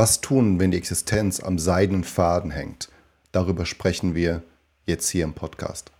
Was tun, wenn die Existenz am seidenen Faden hängt? Darüber sprechen wir jetzt hier im Podcast.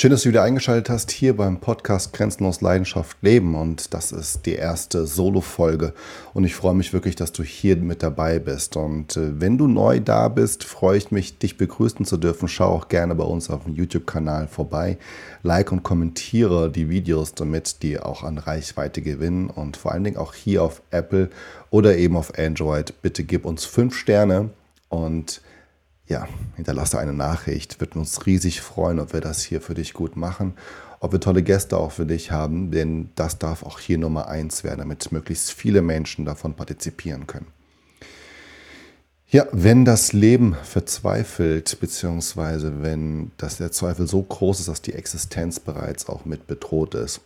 Schön, dass du wieder eingeschaltet hast hier beim Podcast Grenzenlos Leidenschaft Leben. Und das ist die erste Solo-Folge. Und ich freue mich wirklich, dass du hier mit dabei bist. Und äh, wenn du neu da bist, freue ich mich, dich begrüßen zu dürfen. Schau auch gerne bei uns auf dem YouTube-Kanal vorbei, like und kommentiere die Videos, damit die auch an Reichweite gewinnen. Und vor allen Dingen auch hier auf Apple oder eben auf Android. Bitte gib uns fünf Sterne. Und ja, hinterlasse eine Nachricht. Wird uns riesig freuen, ob wir das hier für dich gut machen, ob wir tolle Gäste auch für dich haben, denn das darf auch hier Nummer eins werden, damit möglichst viele Menschen davon partizipieren können. Ja, wenn das Leben verzweifelt, beziehungsweise wenn das der Zweifel so groß ist, dass die Existenz bereits auch mit bedroht ist.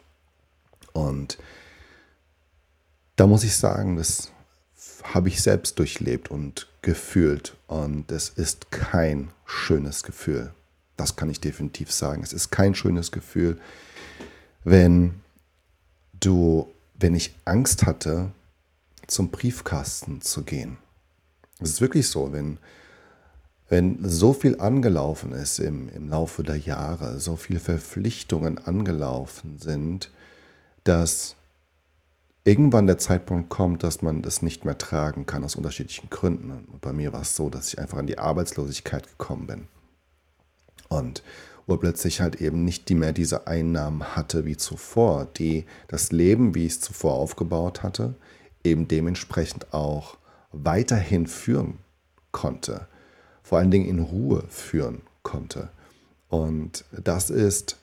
Und da muss ich sagen, das habe ich selbst durchlebt und gefühlt. Und es ist kein schönes Gefühl. Das kann ich definitiv sagen. Es ist kein schönes Gefühl, wenn du, wenn ich Angst hatte, zum Briefkasten zu gehen. Es ist wirklich so, wenn, wenn so viel angelaufen ist im, im Laufe der Jahre, so viele Verpflichtungen angelaufen sind, dass irgendwann der Zeitpunkt kommt, dass man das nicht mehr tragen kann aus unterschiedlichen Gründen. Und bei mir war es so, dass ich einfach an die Arbeitslosigkeit gekommen bin. Und wo plötzlich halt eben nicht mehr diese Einnahmen hatte wie zuvor, die das Leben, wie ich es zuvor aufgebaut hatte, eben dementsprechend auch weiterhin führen konnte. Vor allen Dingen in Ruhe führen konnte. Und das ist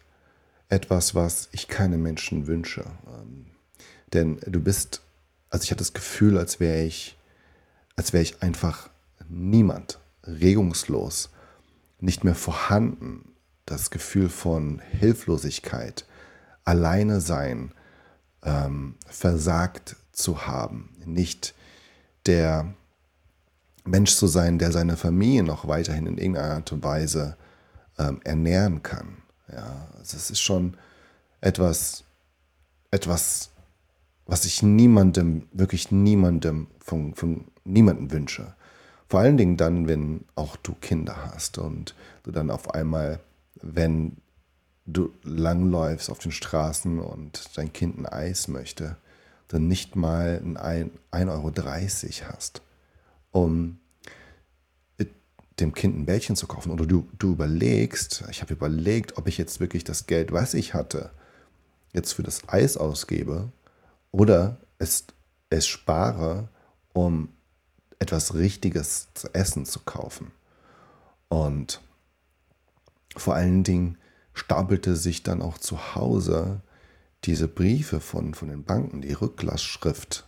etwas, was ich keinem Menschen wünsche. Denn du bist, also ich hatte das Gefühl, als wäre ich, als wäre ich einfach niemand, regungslos, nicht mehr vorhanden. Das Gefühl von Hilflosigkeit, alleine sein, ähm, versagt zu haben, nicht der Mensch zu sein, der seine Familie noch weiterhin in irgendeiner Art und Weise ähm, ernähren kann. Ja, also es ist schon etwas, etwas was ich niemandem, wirklich niemandem, von, von niemandem wünsche. Vor allen Dingen dann, wenn auch du Kinder hast und du dann auf einmal, wenn du langläufst auf den Straßen und dein Kind ein Eis möchte, dann nicht mal ein 1,30 Euro hast, um dem Kind ein Bällchen zu kaufen. Oder du, du überlegst, ich habe überlegt, ob ich jetzt wirklich das Geld, was ich hatte, jetzt für das Eis ausgebe oder es, es spare, um etwas Richtiges zu essen zu kaufen. Und vor allen Dingen stapelte sich dann auch zu Hause diese Briefe von, von den Banken, die Rücklassschrift.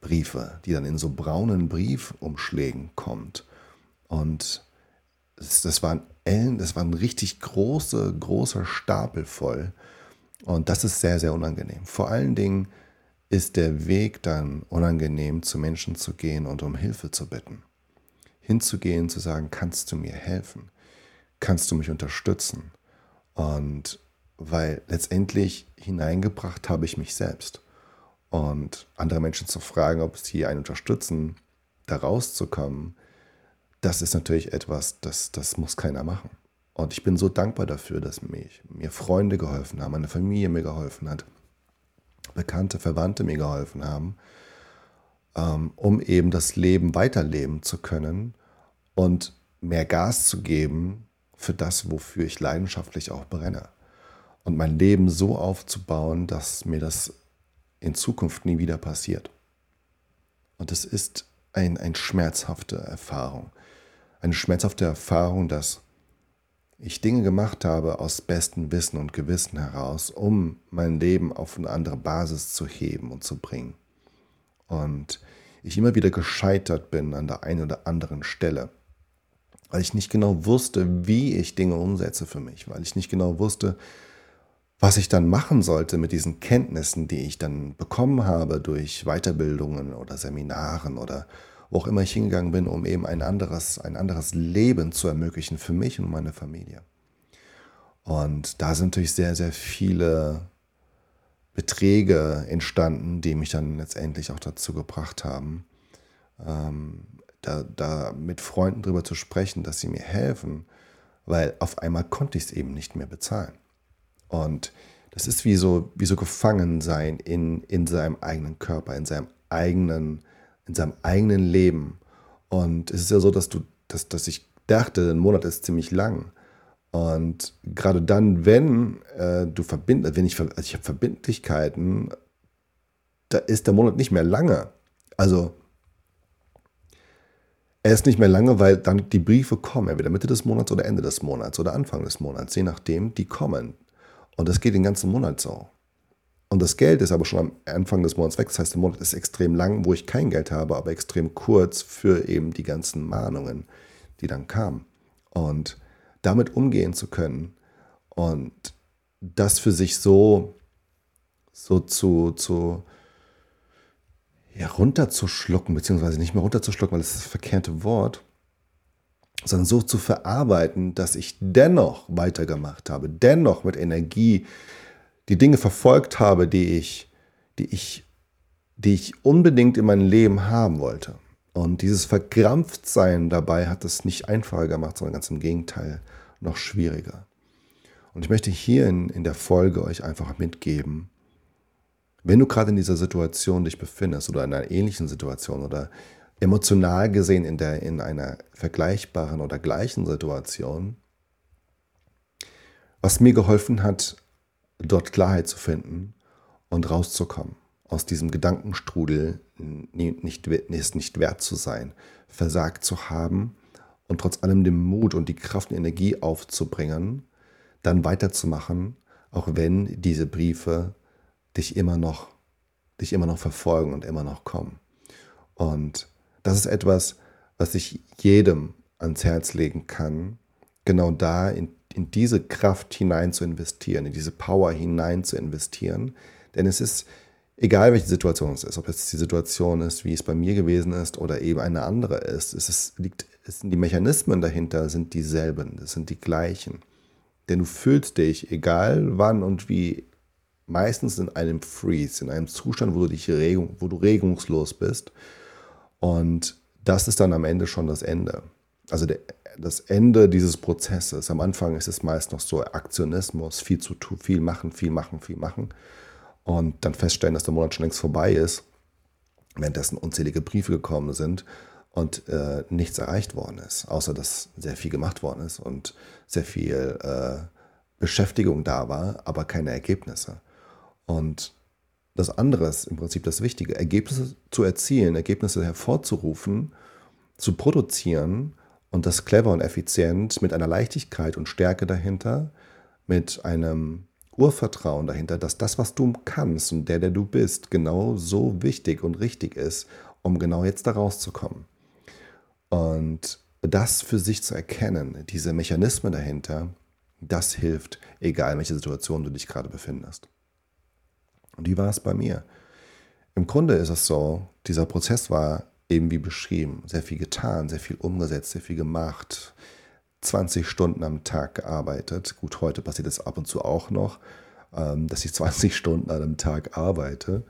Briefe, die dann in so braunen Briefumschlägen kommt. Und das, das waren Ellen, das war ein richtig großer, großer Stapel voll. Und das ist sehr, sehr unangenehm. Vor allen Dingen ist der Weg dann unangenehm, zu Menschen zu gehen und um Hilfe zu bitten. Hinzugehen, zu sagen, kannst du mir helfen? Kannst du mich unterstützen? Und weil letztendlich hineingebracht habe ich mich selbst. Und andere Menschen zu fragen, ob sie einen unterstützen, da rauszukommen, das ist natürlich etwas, das, das muss keiner machen. Und ich bin so dankbar dafür, dass mich, mir Freunde geholfen haben, meine Familie mir geholfen hat, Bekannte, Verwandte mir geholfen haben, ähm, um eben das Leben weiterleben zu können und mehr Gas zu geben für das, wofür ich leidenschaftlich auch brenne. Und mein Leben so aufzubauen, dass mir das in Zukunft nie wieder passiert. Und es ist ein, eine schmerzhafte Erfahrung. Eine schmerzhafte Erfahrung, dass ich Dinge gemacht habe aus bestem Wissen und Gewissen heraus, um mein Leben auf eine andere Basis zu heben und zu bringen. Und ich immer wieder gescheitert bin an der einen oder anderen Stelle, weil ich nicht genau wusste, wie ich Dinge umsetze für mich, weil ich nicht genau wusste, was ich dann machen sollte mit diesen Kenntnissen, die ich dann bekommen habe durch Weiterbildungen oder Seminaren oder wo auch immer ich hingegangen bin, um eben ein anderes, ein anderes Leben zu ermöglichen für mich und meine Familie. Und da sind natürlich sehr, sehr viele Beträge entstanden, die mich dann letztendlich auch dazu gebracht haben, ähm, da, da mit Freunden drüber zu sprechen, dass sie mir helfen, weil auf einmal konnte ich es eben nicht mehr bezahlen. Und das ist wie so, wie so gefangen sein in, in seinem eigenen Körper, in seinem eigenen in seinem eigenen Leben. Und es ist ja so, dass du, dass, dass ich dachte, ein Monat ist ziemlich lang. Und gerade dann, wenn äh, du verbindest, wenn ich, also ich habe Verbindlichkeiten, da ist der Monat nicht mehr lange. Also er ist nicht mehr lange, weil dann die Briefe kommen, entweder Mitte des Monats oder Ende des Monats oder Anfang des Monats, je nachdem, die kommen. Und das geht den ganzen Monat so. Und das Geld ist aber schon am Anfang des Monats weg. Das heißt, der Monat ist extrem lang, wo ich kein Geld habe, aber extrem kurz für eben die ganzen Mahnungen, die dann kamen. Und damit umgehen zu können und das für sich so, so zu, zu ja, runterzuschlucken, beziehungsweise nicht mehr runterzuschlucken, weil das ist das verkehrte Wort, sondern so zu verarbeiten, dass ich dennoch weitergemacht habe, dennoch mit Energie die Dinge verfolgt habe, die ich, die ich, die ich unbedingt in meinem Leben haben wollte. Und dieses Verkrampftsein dabei hat es nicht einfacher gemacht, sondern ganz im Gegenteil noch schwieriger. Und ich möchte hier in, in der Folge euch einfach mitgeben, wenn du gerade in dieser Situation dich befindest oder in einer ähnlichen Situation oder emotional gesehen in, der, in einer vergleichbaren oder gleichen Situation, was mir geholfen hat, dort Klarheit zu finden und rauszukommen aus diesem Gedankenstrudel, nicht, es nicht wert zu sein, versagt zu haben und trotz allem den Mut und die Kraft und Energie aufzubringen, dann weiterzumachen, auch wenn diese Briefe dich immer noch, dich immer noch verfolgen und immer noch kommen. Und das ist etwas, was ich jedem ans Herz legen kann, genau da in in diese Kraft hinein zu investieren, in diese Power hinein zu investieren. Denn es ist egal, welche Situation es ist, ob es die Situation ist, wie es bei mir gewesen ist oder eben eine andere ist, es ist, liegt, es sind die Mechanismen dahinter sind dieselben, es sind die gleichen. Denn du fühlst dich, egal wann und wie, meistens in einem Freeze, in einem Zustand, wo du dich regung, wo du regungslos bist. Und das ist dann am Ende schon das Ende. Also der, das Ende dieses Prozesses. Am Anfang ist es meist noch so Aktionismus, viel zu tun, viel machen, viel machen, viel machen. Und dann feststellen, dass der Monat schon längst vorbei ist, währenddessen unzählige Briefe gekommen sind und äh, nichts erreicht worden ist, außer dass sehr viel gemacht worden ist und sehr viel äh, Beschäftigung da war, aber keine Ergebnisse. Und das andere ist im Prinzip das Wichtige, Ergebnisse zu erzielen, Ergebnisse hervorzurufen, zu produzieren und das clever und effizient mit einer Leichtigkeit und Stärke dahinter, mit einem Urvertrauen dahinter, dass das, was du kannst und der, der du bist, genau so wichtig und richtig ist, um genau jetzt da rauszukommen. Und das für sich zu erkennen, diese Mechanismen dahinter, das hilft, egal in welcher Situation du dich gerade befindest. Und wie war es bei mir? Im Grunde ist es so, dieser Prozess war eben wie beschrieben, sehr viel getan, sehr viel umgesetzt, sehr viel gemacht, 20 Stunden am Tag gearbeitet. Gut, heute passiert es ab und zu auch noch, ähm, dass ich 20 Stunden einem Tag arbeite.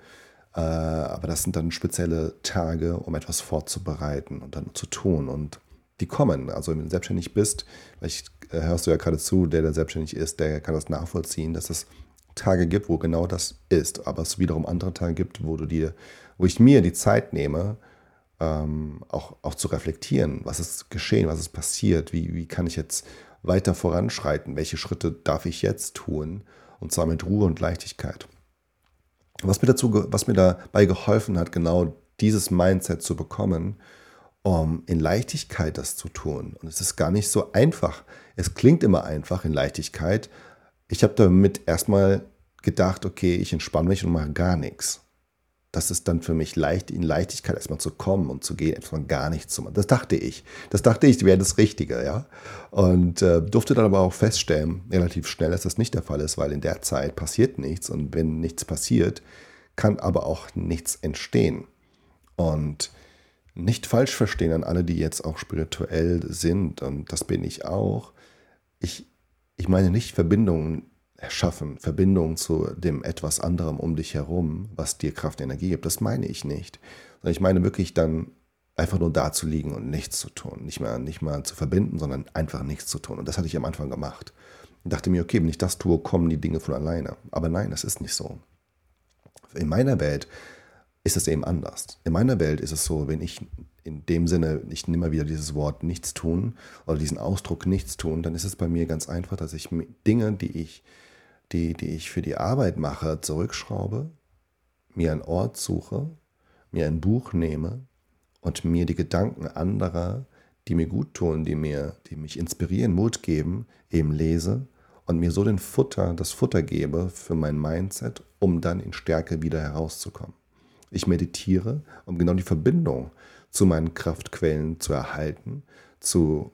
Äh, aber das sind dann spezielle Tage, um etwas vorzubereiten und dann zu tun. Und die kommen. Also wenn du selbstständig bist, vielleicht äh, hörst du ja gerade zu, der, der selbstständig ist, der kann das nachvollziehen, dass es Tage gibt, wo genau das ist. Aber es wiederum andere Tage gibt, wo du dir, wo ich mir die Zeit nehme, ähm, auch, auch zu reflektieren, was ist geschehen, was ist passiert, wie, wie kann ich jetzt weiter voranschreiten, welche Schritte darf ich jetzt tun und zwar mit Ruhe und Leichtigkeit. Was mir, dazu, was mir dabei geholfen hat, genau dieses Mindset zu bekommen um in Leichtigkeit das zu tun. Und es ist gar nicht so einfach. Es klingt immer einfach in Leichtigkeit. Ich habe damit erstmal gedacht, okay, ich entspanne mich und mache gar nichts. Das ist dann für mich leicht, in Leichtigkeit erstmal zu kommen und zu gehen, erstmal gar nichts zu machen. Das dachte ich. Das dachte ich, wäre das Richtige, ja. Und äh, durfte dann aber auch feststellen, relativ schnell, dass das nicht der Fall ist, weil in der Zeit passiert nichts und wenn nichts passiert, kann aber auch nichts entstehen. Und nicht falsch verstehen an alle, die jetzt auch spirituell sind, und das bin ich auch. Ich, ich meine nicht Verbindungen erschaffen, Verbindungen zu dem etwas anderem um dich herum, was dir Kraft und Energie gibt. Das meine ich nicht. Sondern ich meine wirklich dann einfach nur da zu liegen und nichts zu tun. Nicht mal, nicht mal zu verbinden, sondern einfach nichts zu tun. Und das hatte ich am Anfang gemacht. Und dachte mir, okay, wenn ich das tue, kommen die Dinge von alleine. Aber nein, das ist nicht so. In meiner Welt ist es eben anders. In meiner Welt ist es so, wenn ich in dem Sinne, ich nehme wieder dieses Wort nichts tun oder diesen Ausdruck nichts tun, dann ist es bei mir ganz einfach, dass ich Dinge, die ich, die, die ich für die Arbeit mache, zurückschraube, mir einen Ort suche, mir ein Buch nehme und mir die Gedanken anderer, die mir gut tun, die mir, die mich inspirieren, Mut geben, eben lese und mir so den Futter, das Futter gebe für mein Mindset, um dann in Stärke wieder herauszukommen. Ich meditiere, um genau die Verbindung zu meinen Kraftquellen zu erhalten, zu,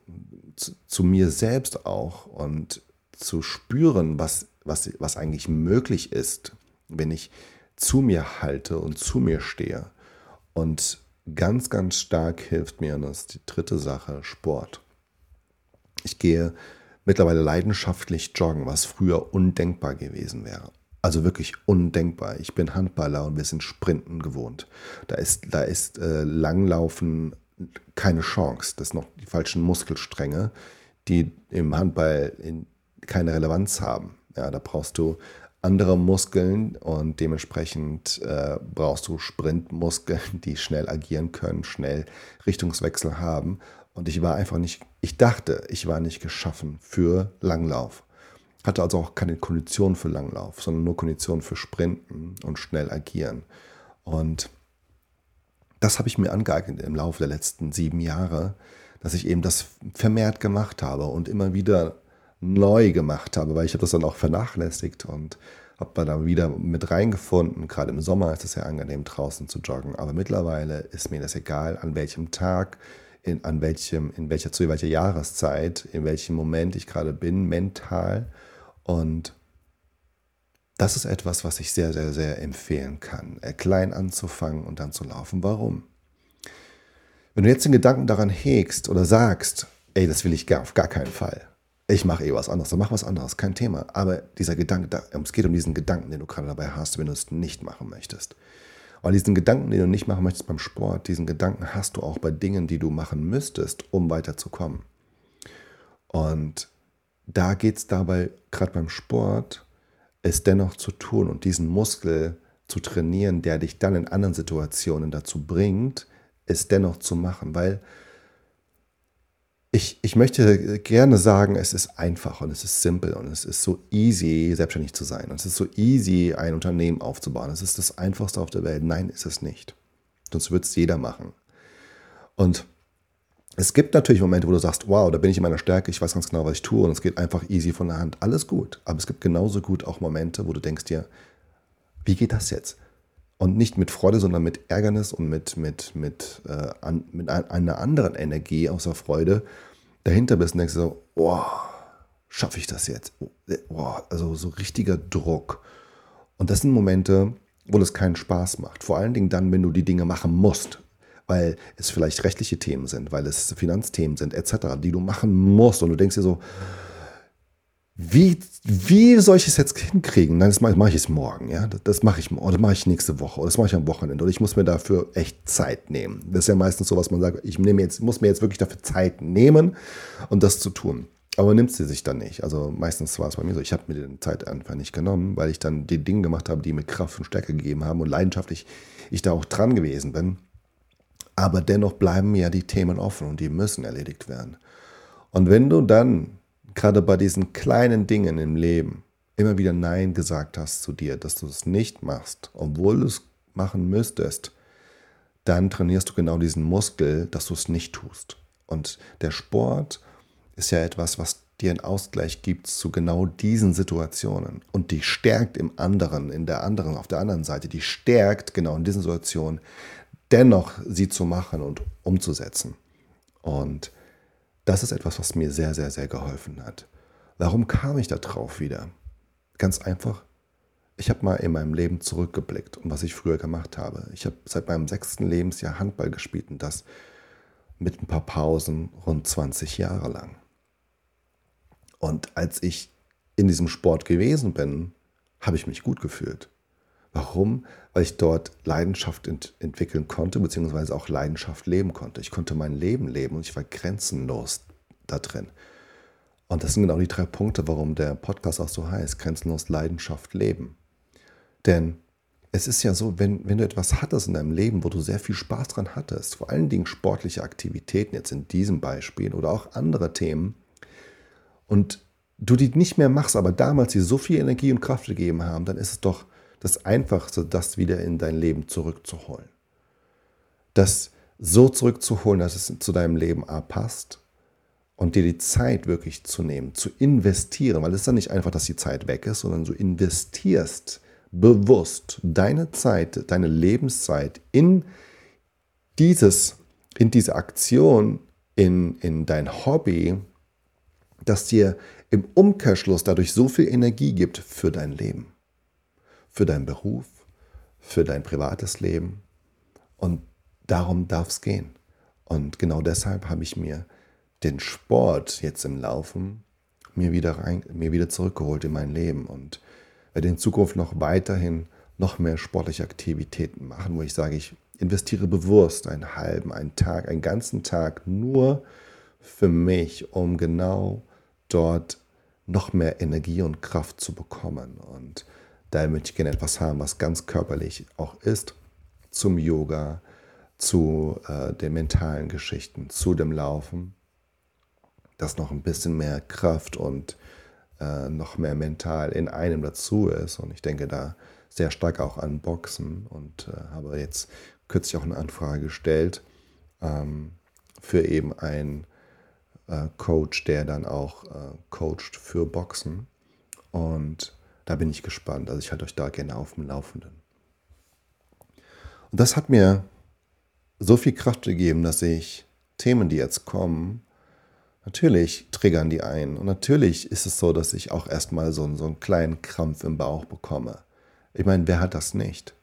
zu, zu mir selbst auch und zu spüren, was, was, was eigentlich möglich ist, wenn ich zu mir halte und zu mir stehe. Und ganz, ganz stark hilft mir, das ist die dritte Sache, Sport. Ich gehe mittlerweile leidenschaftlich joggen, was früher undenkbar gewesen wäre. Also wirklich undenkbar. Ich bin Handballer und wir sind Sprinten gewohnt. Da ist, da ist äh, Langlaufen keine Chance. Das sind noch die falschen Muskelstränge, die im Handball in, keine Relevanz haben. Ja, da brauchst du andere Muskeln und dementsprechend äh, brauchst du Sprintmuskeln, die schnell agieren können, schnell Richtungswechsel haben. Und ich war einfach nicht, ich dachte, ich war nicht geschaffen für Langlauf. Hatte also auch keine Kondition für Langlauf, sondern nur Kondition für Sprinten und schnell agieren. Und das habe ich mir angeeignet im Laufe der letzten sieben Jahre, dass ich eben das vermehrt gemacht habe und immer wieder neu gemacht habe, weil ich habe das dann auch vernachlässigt und habe da wieder mit reingefunden. Gerade im Sommer ist es sehr angenehm, draußen zu joggen. Aber mittlerweile ist mir das egal, an welchem Tag, in, an welchem, in welcher, zu welcher Jahreszeit, in welchem Moment ich gerade bin, mental. Und das ist etwas, was ich sehr, sehr, sehr empfehlen kann. Äh, klein anzufangen und dann zu laufen. Warum? Wenn du jetzt den Gedanken daran hegst oder sagst, ey, das will ich gar, auf gar keinen Fall. Ich mache eh was anderes, dann mach was anderes, kein Thema. Aber dieser Gedanke, es geht um diesen Gedanken, den du gerade dabei hast, wenn du es nicht machen möchtest. Weil diesen Gedanken, den du nicht machen möchtest beim Sport, diesen Gedanken hast du auch bei Dingen, die du machen müsstest, um weiterzukommen. Und da geht es dabei, gerade beim Sport, es dennoch zu tun und diesen Muskel zu trainieren, der dich dann in anderen Situationen dazu bringt, es dennoch zu machen. Weil ich, ich möchte gerne sagen, es ist einfach und es ist simpel und es ist so easy, selbstständig zu sein. Und es ist so easy, ein Unternehmen aufzubauen. Es ist das Einfachste auf der Welt. Nein, ist es nicht. Sonst würde es jeder machen. Und es gibt natürlich Momente, wo du sagst, wow, da bin ich in meiner Stärke, ich weiß ganz genau, was ich tue und es geht einfach easy von der Hand. Alles gut. Aber es gibt genauso gut auch Momente, wo du denkst dir, wie geht das jetzt? Und nicht mit Freude, sondern mit Ärgernis und mit, mit, mit, äh, an, mit einer anderen Energie außer Freude dahinter bist und denkst so, wow, schaffe ich das jetzt? Wow, also so richtiger Druck. Und das sind Momente, wo es keinen Spaß macht. Vor allen Dingen dann, wenn du die Dinge machen musst weil es vielleicht rechtliche Themen sind, weil es Finanzthemen sind, etc., die du machen musst und du denkst dir so, wie, wie soll ich es jetzt hinkriegen? Nein, das mache, ich es morgen, ja. Das, das mache ich oder das mache ich nächste Woche oder das mache ich am Wochenende oder ich muss mir dafür echt Zeit nehmen. Das ist ja meistens so, was man sagt, ich nehme jetzt, muss mir jetzt wirklich dafür Zeit nehmen, um das zu tun. Aber nimmt sie sich dann nicht. Also meistens war es bei mir so, ich habe mir die Zeit einfach nicht genommen, weil ich dann die Dinge gemacht habe, die mir Kraft und Stärke gegeben haben und leidenschaftlich ich da auch dran gewesen bin. Aber dennoch bleiben ja die Themen offen und die müssen erledigt werden. Und wenn du dann gerade bei diesen kleinen Dingen im Leben immer wieder Nein gesagt hast zu dir, dass du es nicht machst, obwohl du es machen müsstest, dann trainierst du genau diesen Muskel, dass du es nicht tust. Und der Sport ist ja etwas, was dir einen Ausgleich gibt zu genau diesen Situationen und die stärkt im anderen, in der anderen, auf der anderen Seite, die stärkt genau in diesen Situationen dennoch sie zu machen und umzusetzen. Und das ist etwas, was mir sehr, sehr, sehr geholfen hat. Warum kam ich da drauf wieder? Ganz einfach. Ich habe mal in meinem Leben zurückgeblickt und was ich früher gemacht habe. Ich habe seit meinem sechsten Lebensjahr Handball gespielt und das mit ein paar Pausen rund 20 Jahre lang. Und als ich in diesem Sport gewesen bin, habe ich mich gut gefühlt. Warum? Weil ich dort Leidenschaft ent entwickeln konnte, beziehungsweise auch Leidenschaft leben konnte. Ich konnte mein Leben leben und ich war grenzenlos da drin. Und das sind genau die drei Punkte, warum der Podcast auch so heißt, grenzenlos Leidenschaft leben. Denn es ist ja so, wenn, wenn du etwas hattest in deinem Leben, wo du sehr viel Spaß dran hattest, vor allen Dingen sportliche Aktivitäten jetzt in diesem Beispiel oder auch andere Themen, und du die nicht mehr machst, aber damals dir so viel Energie und Kraft gegeben haben, dann ist es doch das Einfachste, das wieder in dein Leben zurückzuholen. Das so zurückzuholen, dass es zu deinem Leben passt und dir die Zeit wirklich zu nehmen, zu investieren, weil es ist ja nicht einfach, dass die Zeit weg ist, sondern du investierst bewusst deine Zeit, deine Lebenszeit in dieses, in diese Aktion, in, in dein Hobby, das dir im Umkehrschluss dadurch so viel Energie gibt für dein Leben, für deinen Beruf, für dein privates Leben. Und darum darf es gehen. Und genau deshalb habe ich mir den Sport jetzt im Laufen mir wieder, rein, mir wieder zurückgeholt in mein Leben und werde in Zukunft noch weiterhin noch mehr sportliche Aktivitäten machen, wo ich sage, ich investiere bewusst einen halben, einen Tag, einen ganzen Tag nur für mich, um genau dort noch mehr Energie und Kraft zu bekommen. Und da möchte ich gerne etwas haben, was ganz körperlich auch ist, zum Yoga, zu äh, den mentalen Geschichten, zu dem Laufen, dass noch ein bisschen mehr Kraft und äh, noch mehr mental in einem dazu ist. Und ich denke da sehr stark auch an Boxen und äh, habe jetzt kürzlich auch eine Anfrage gestellt ähm, für eben ein äh, Coach, der dann auch äh, coacht für Boxen. Und da bin ich gespannt. Also ich halte euch da gerne auf dem Laufenden. Und das hat mir so viel Kraft gegeben, dass ich Themen, die jetzt kommen, natürlich triggern die ein. Und natürlich ist es so, dass ich auch erstmal so, so einen kleinen Krampf im Bauch bekomme. Ich meine, wer hat das nicht?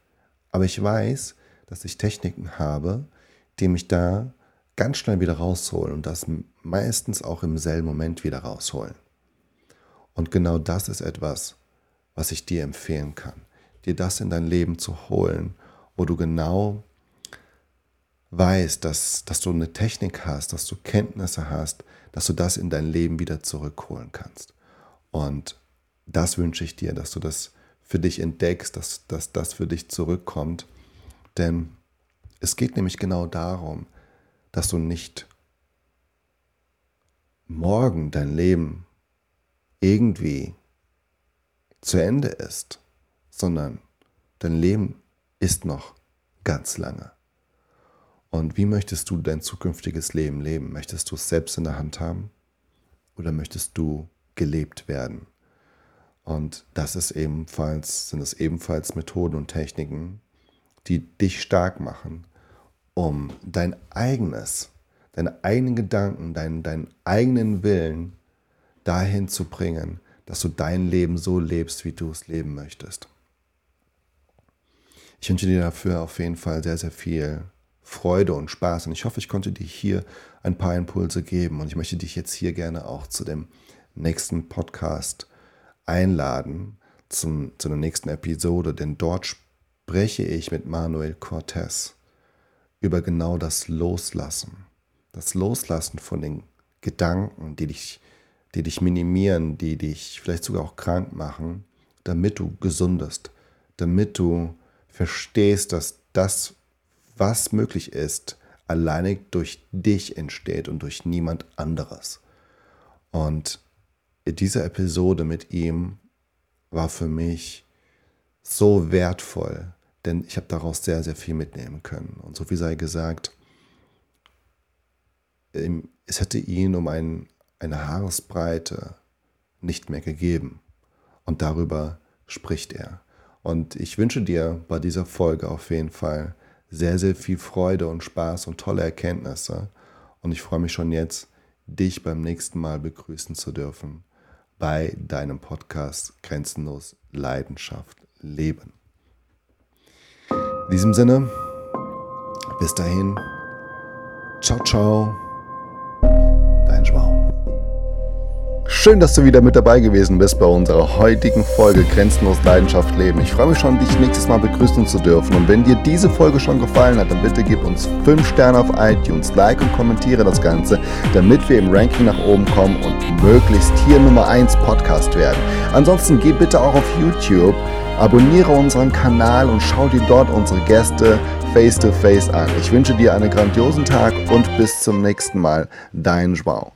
Aber ich weiß, dass ich Techniken habe, die mich da ganz schnell wieder rausholen und das meistens auch im selben Moment wieder rausholen. Und genau das ist etwas, was ich dir empfehlen kann, dir das in dein Leben zu holen, wo du genau weißt, dass, dass du eine Technik hast, dass du Kenntnisse hast, dass du das in dein Leben wieder zurückholen kannst. Und das wünsche ich dir, dass du das für dich entdeckst, dass, dass das für dich zurückkommt. Denn es geht nämlich genau darum, dass du nicht morgen dein Leben irgendwie zu Ende ist, sondern dein Leben ist noch ganz lange. Und wie möchtest du dein zukünftiges Leben leben? Möchtest du es selbst in der Hand haben oder möchtest du gelebt werden? Und das ist ebenfalls, sind es ebenfalls Methoden und Techniken, die dich stark machen, um dein eigenes, deine eigenen Gedanken, deinen, deinen eigenen Willen dahin zu bringen, dass du dein Leben so lebst, wie du es leben möchtest. Ich wünsche dir dafür auf jeden Fall sehr, sehr viel Freude und Spaß. Und ich hoffe, ich konnte dir hier ein paar Impulse geben. Und ich möchte dich jetzt hier gerne auch zu dem nächsten Podcast einladen, zum, zu der nächsten Episode, denn dort spreche ich mit Manuel Cortez über genau das Loslassen. Das Loslassen von den Gedanken, die dich, die dich minimieren, die dich vielleicht sogar auch krank machen, damit du gesundest, damit du verstehst, dass das, was möglich ist, alleine durch dich entsteht und durch niemand anderes. Und diese Episode mit ihm war für mich so wertvoll, denn ich habe daraus sehr, sehr viel mitnehmen können. Und so wie sei gesagt, es hätte ihn um ein, eine Haaresbreite nicht mehr gegeben. Und darüber spricht er. Und ich wünsche dir bei dieser Folge auf jeden Fall sehr, sehr viel Freude und Spaß und tolle Erkenntnisse. Und ich freue mich schon jetzt, dich beim nächsten Mal begrüßen zu dürfen bei deinem Podcast Grenzenlos Leidenschaft Leben. In diesem Sinne, bis dahin, ciao, ciao. Schön, dass du wieder mit dabei gewesen bist bei unserer heutigen Folge Grenzenlos Leidenschaft Leben. Ich freue mich schon, dich nächstes Mal begrüßen zu dürfen. Und wenn dir diese Folge schon gefallen hat, dann bitte gib uns 5 Sterne auf iTunes, like und kommentiere das Ganze, damit wir im Ranking nach oben kommen und möglichst hier Nummer 1 Podcast werden. Ansonsten geh bitte auch auf YouTube, abonniere unseren Kanal und schau dir dort unsere Gäste face to face an. Ich wünsche dir einen grandiosen Tag und bis zum nächsten Mal. Dein Joao.